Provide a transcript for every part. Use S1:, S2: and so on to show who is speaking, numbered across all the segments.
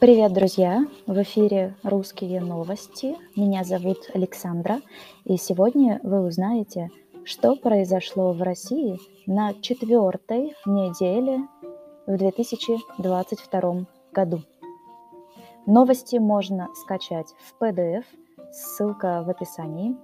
S1: Привет, друзья! В эфире «Русские новости». Меня зовут Александра, и сегодня вы узнаете, что произошло в России на четвертой неделе в 2022 году. Новости можно скачать в PDF, ссылка в описании.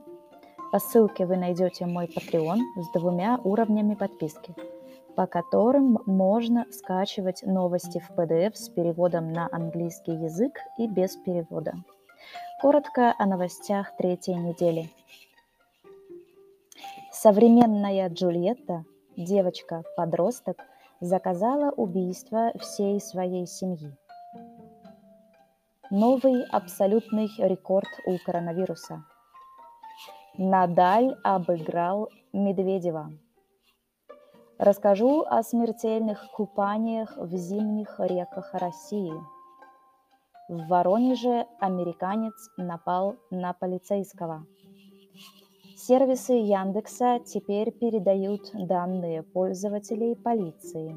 S1: По ссылке вы найдете мой Patreon с двумя уровнями подписки – по которым можно скачивать новости в PDF с переводом на английский язык и без перевода. Коротко о новостях третьей недели. Современная Джульетта, девочка-подросток, заказала убийство всей своей семьи. Новый абсолютный рекорд у коронавируса. Надаль обыграл Медведева – Расскажу о смертельных купаниях в зимних реках России. В Воронеже американец напал на полицейского. Сервисы Яндекса теперь передают данные пользователей полиции.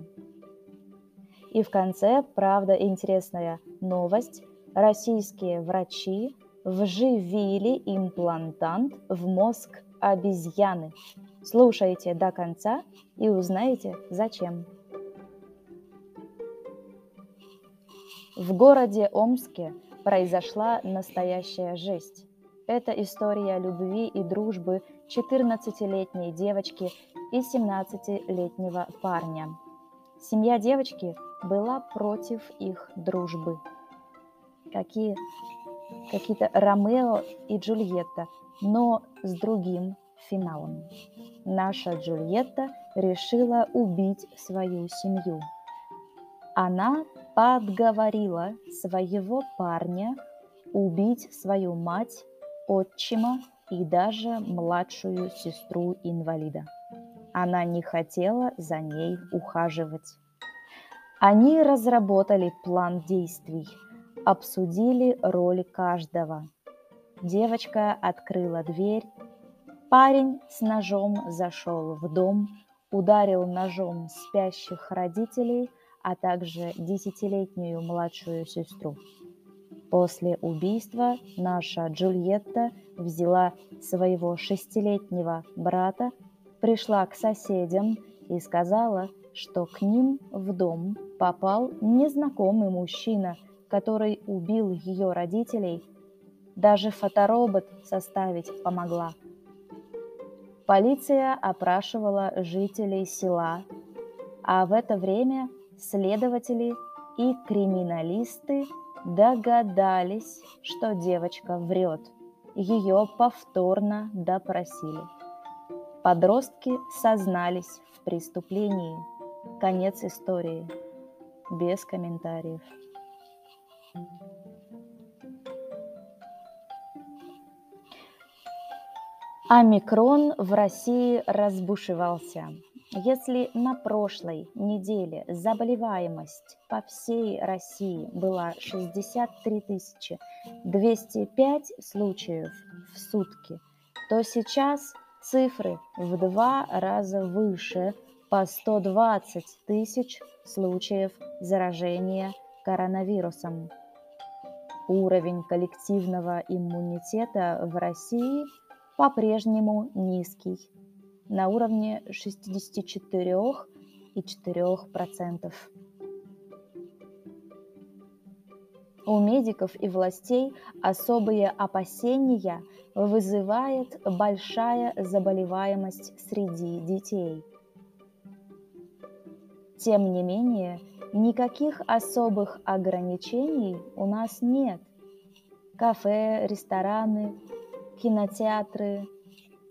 S1: И в конце, правда, интересная новость. Российские врачи вживили имплантант в мозг обезьяны. Слушайте до конца и узнаете зачем. В городе Омске произошла настоящая жесть. Это история любви и дружбы 14-летней девочки и 17-летнего парня. Семья девочки была против их дружбы. Какие какие-то Ромео и Джульетта, но с другим финалом. Наша Джульетта решила убить свою семью. Она подговорила своего парня убить свою мать, отчима и даже младшую сестру инвалида. Она не хотела за ней ухаживать. Они разработали план действий, обсудили роли каждого. Девочка открыла дверь Парень с ножом зашел в дом, ударил ножом спящих родителей, а также десятилетнюю младшую сестру. После убийства наша Джульетта взяла своего шестилетнего брата, пришла к соседям и сказала, что к ним в дом попал незнакомый мужчина, который убил ее родителей. Даже фоторобот составить помогла – Полиция опрашивала жителей села, а в это время следователи и криминалисты догадались, что девочка врет. Ее повторно допросили. Подростки сознались в преступлении. Конец истории. Без комментариев. Омикрон в России разбушевался. Если на прошлой неделе заболеваемость по всей России была 63 205 случаев в сутки, то сейчас цифры в два раза выше по 120 тысяч случаев заражения коронавирусом. Уровень коллективного иммунитета в России – по-прежнему низкий, на уровне 64,4%. У медиков и властей особые опасения вызывает большая заболеваемость среди детей. Тем не менее, никаких особых ограничений у нас нет. Кафе, рестораны, кинотеатры,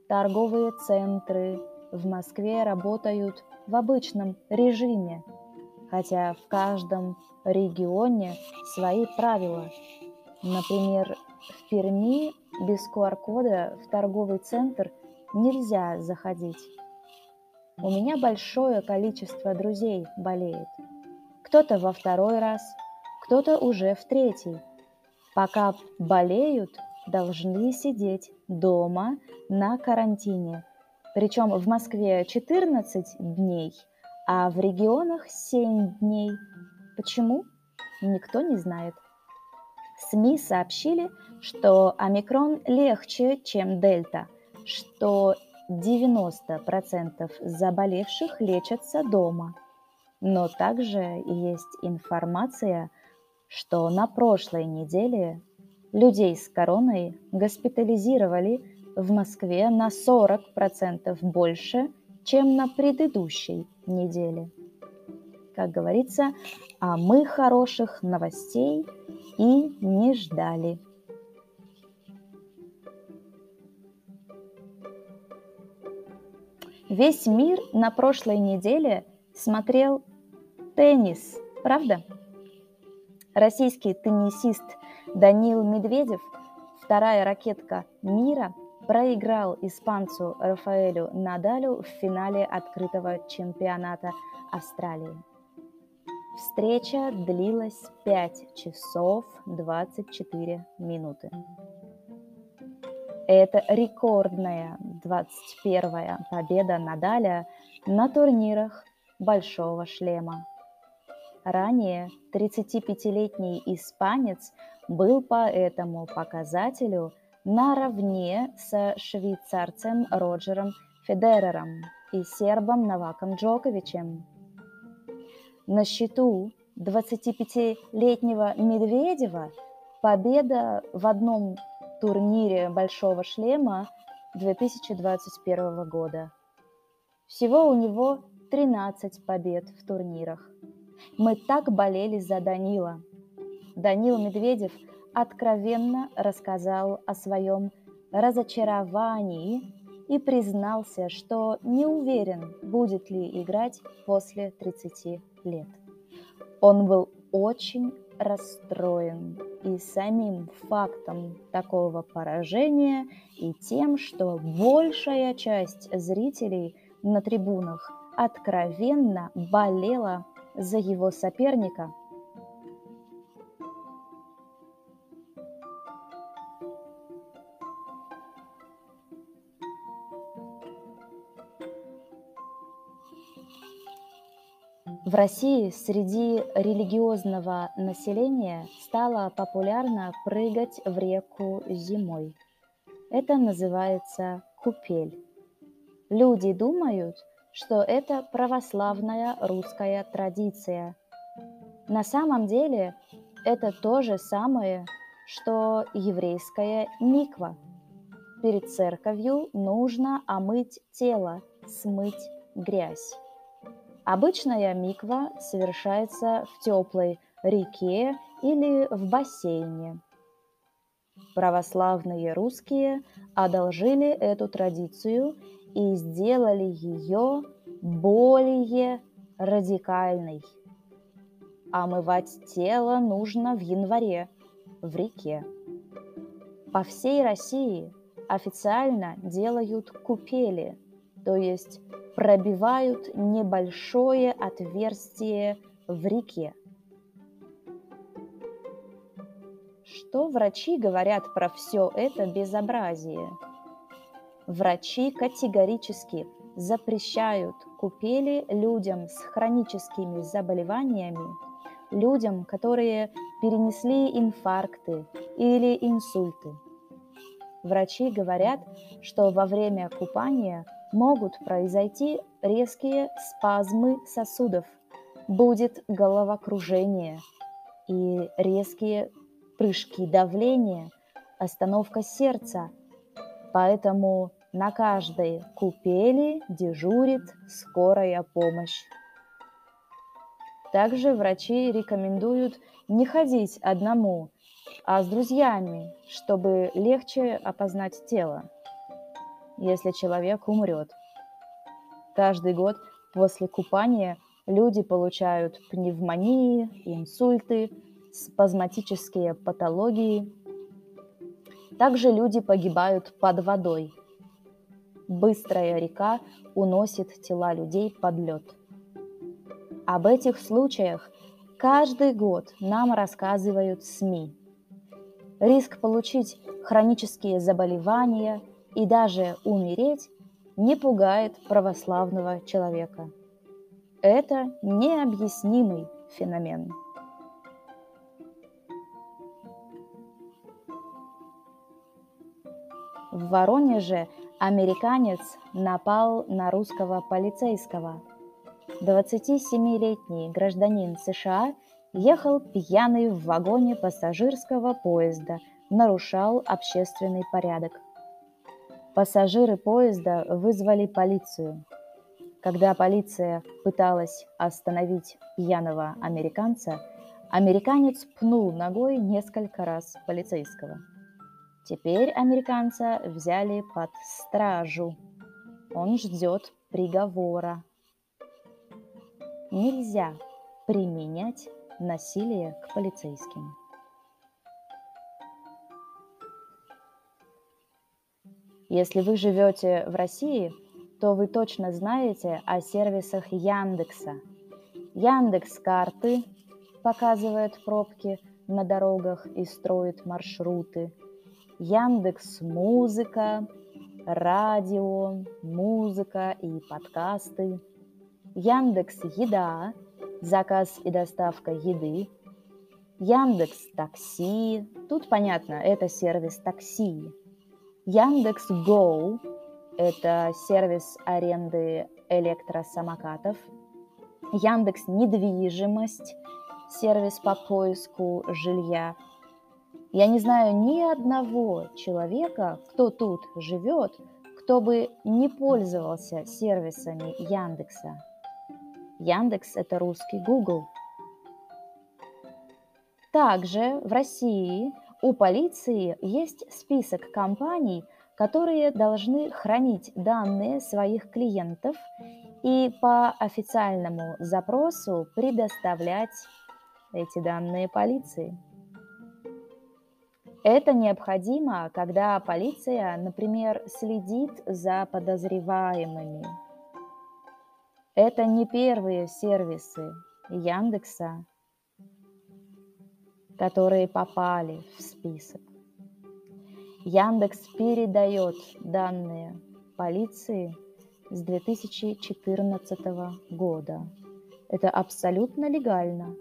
S1: торговые центры в Москве работают в обычном режиме, хотя в каждом регионе свои правила. Например, в Перми без QR-кода в торговый центр нельзя заходить. У меня большое количество друзей болеет. Кто-то во второй раз, кто-то уже в третий. Пока болеют, должны сидеть дома на карантине. Причем в Москве 14 дней, а в регионах 7 дней. Почему? Никто не знает. СМИ сообщили, что омикрон легче, чем дельта, что 90% заболевших лечатся дома. Но также есть информация, что на прошлой неделе людей с короной госпитализировали в Москве на 40% больше, чем на предыдущей неделе. Как говорится, а мы хороших новостей и не ждали. Весь мир на прошлой неделе смотрел теннис, правда? Российский теннисист Данил Медведев, вторая ракетка мира, проиграл испанцу Рафаэлю Надалю в финале открытого чемпионата Австралии. Встреча длилась 5 часов 24 минуты. Это рекордная 21-я победа Надаля на турнирах Большого шлема. Ранее 35-летний испанец был по этому показателю наравне со швейцарцем Роджером Федерером и сербом Новаком Джоковичем. На счету 25-летнего Медведева победа в одном турнире Большого шлема 2021 года. Всего у него 13 побед в турнирах. Мы так болели за Данила. Данил Медведев откровенно рассказал о своем разочаровании и признался, что не уверен, будет ли играть после 30 лет. Он был очень расстроен и самим фактом такого поражения, и тем, что большая часть зрителей на трибунах откровенно болела за его соперника. России среди религиозного населения стало популярно прыгать в реку зимой. Это называется купель. Люди думают, что это православная русская традиция. На самом деле это то же самое, что еврейская миква. Перед церковью нужно омыть тело, смыть грязь. Обычная миква совершается в теплой реке или в бассейне. Православные русские одолжили эту традицию и сделали ее более радикальной. Омывать тело нужно в январе в реке. По всей России официально делают купели, то есть пробивают небольшое отверстие в реке. Что врачи говорят про все это безобразие? Врачи категорически запрещают купели людям с хроническими заболеваниями, людям, которые перенесли инфаркты или инсульты. Врачи говорят, что во время купания могут произойти резкие спазмы сосудов, будет головокружение и резкие прыжки давления, остановка сердца. Поэтому на каждой купели дежурит скорая помощь. Также врачи рекомендуют не ходить одному, а с друзьями, чтобы легче опознать тело, если человек умрет. Каждый год после купания люди получают пневмонии, инсульты, спазматические патологии. Также люди погибают под водой – быстрая река уносит тела людей под лед. Об этих случаях каждый год нам рассказывают СМИ. Риск получить хронические заболевания и даже умереть не пугает православного человека. Это необъяснимый феномен. В Воронеже американец напал на русского полицейского. 27-летний гражданин США ехал пьяный в вагоне пассажирского поезда, нарушал общественный порядок – Пассажиры поезда вызвали полицию. Когда полиция пыталась остановить пьяного американца, американец пнул ногой несколько раз полицейского. Теперь американца взяли под стражу. Он ждет приговора. Нельзя применять насилие к полицейским. Если вы живете в России, то вы точно знаете о сервисах Яндекса. Яндекс карты показывает пробки на дорогах и строит маршруты. Яндекс музыка, радио, музыка и подкасты. Яндекс еда, заказ и доставка еды. Яндекс такси, тут понятно, это сервис такси. Яндекс Go – это сервис аренды электросамокатов. Яндекс Недвижимость – сервис по поиску жилья. Я не знаю ни одного человека, кто тут живет, кто бы не пользовался сервисами Яндекса. Яндекс – это русский Google. Также в России у полиции есть список компаний, которые должны хранить данные своих клиентов и по официальному запросу предоставлять эти данные полиции. Это необходимо, когда полиция, например, следит за подозреваемыми. Это не первые сервисы Яндекса, которые попали в список. Яндекс передает данные полиции с 2014 года. Это абсолютно легально.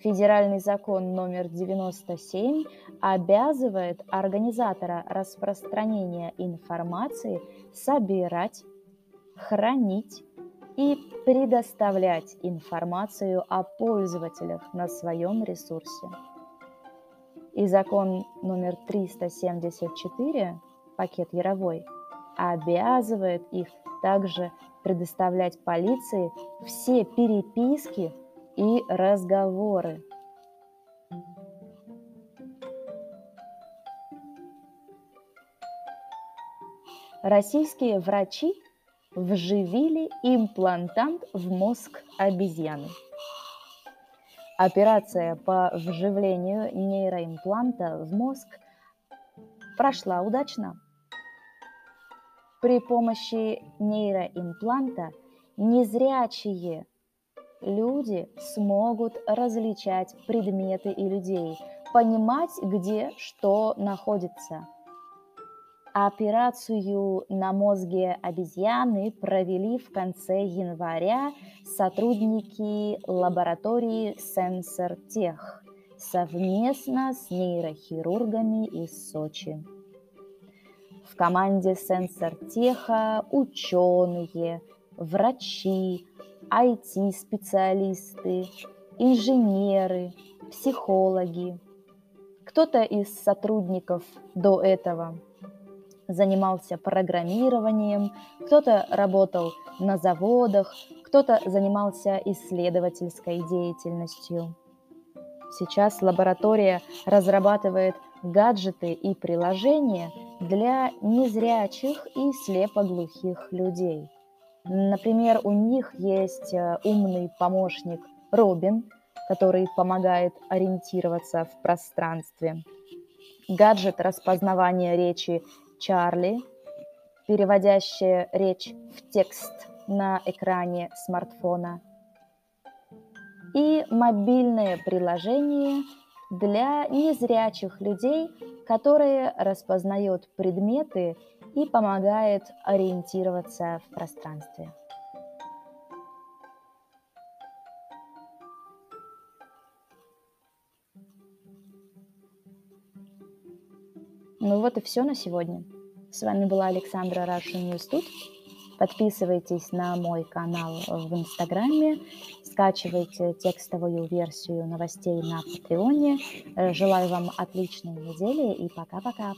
S1: Федеральный закон номер 97 обязывает организатора распространения информации собирать, хранить и предоставлять информацию о пользователях на своем ресурсе. И закон номер 374, пакет Яровой, обязывает их также предоставлять полиции все переписки и разговоры. Российские врачи вживили имплантант в мозг обезьяны. Операция по вживлению нейроимпланта в мозг прошла удачно. При помощи нейроимпланта незрячие люди смогут различать предметы и людей, понимать, где что находится – Операцию на мозге обезьяны провели в конце января сотрудники лаборатории Сенсортех совместно с нейрохирургами из Сочи. В команде Сенсортеха ученые, врачи, IT-специалисты, инженеры, психологи. Кто-то из сотрудников до этого занимался программированием, кто-то работал на заводах, кто-то занимался исследовательской деятельностью. Сейчас лаборатория разрабатывает гаджеты и приложения для незрячих и слепоглухих людей. Например, у них есть э, умный помощник Робин, который помогает ориентироваться в пространстве. Гаджет распознавания речи Чарли, переводящая речь в текст на экране смартфона, и мобильное приложение для незрячих людей, которое распознает предметы и помогает ориентироваться в пространстве. Ну вот и все на сегодня. С вами была Александра Russian News Тут. Подписывайтесь на мой канал в Инстаграме, скачивайте текстовую версию новостей на Патреоне. Желаю вам отличной недели и пока-пока.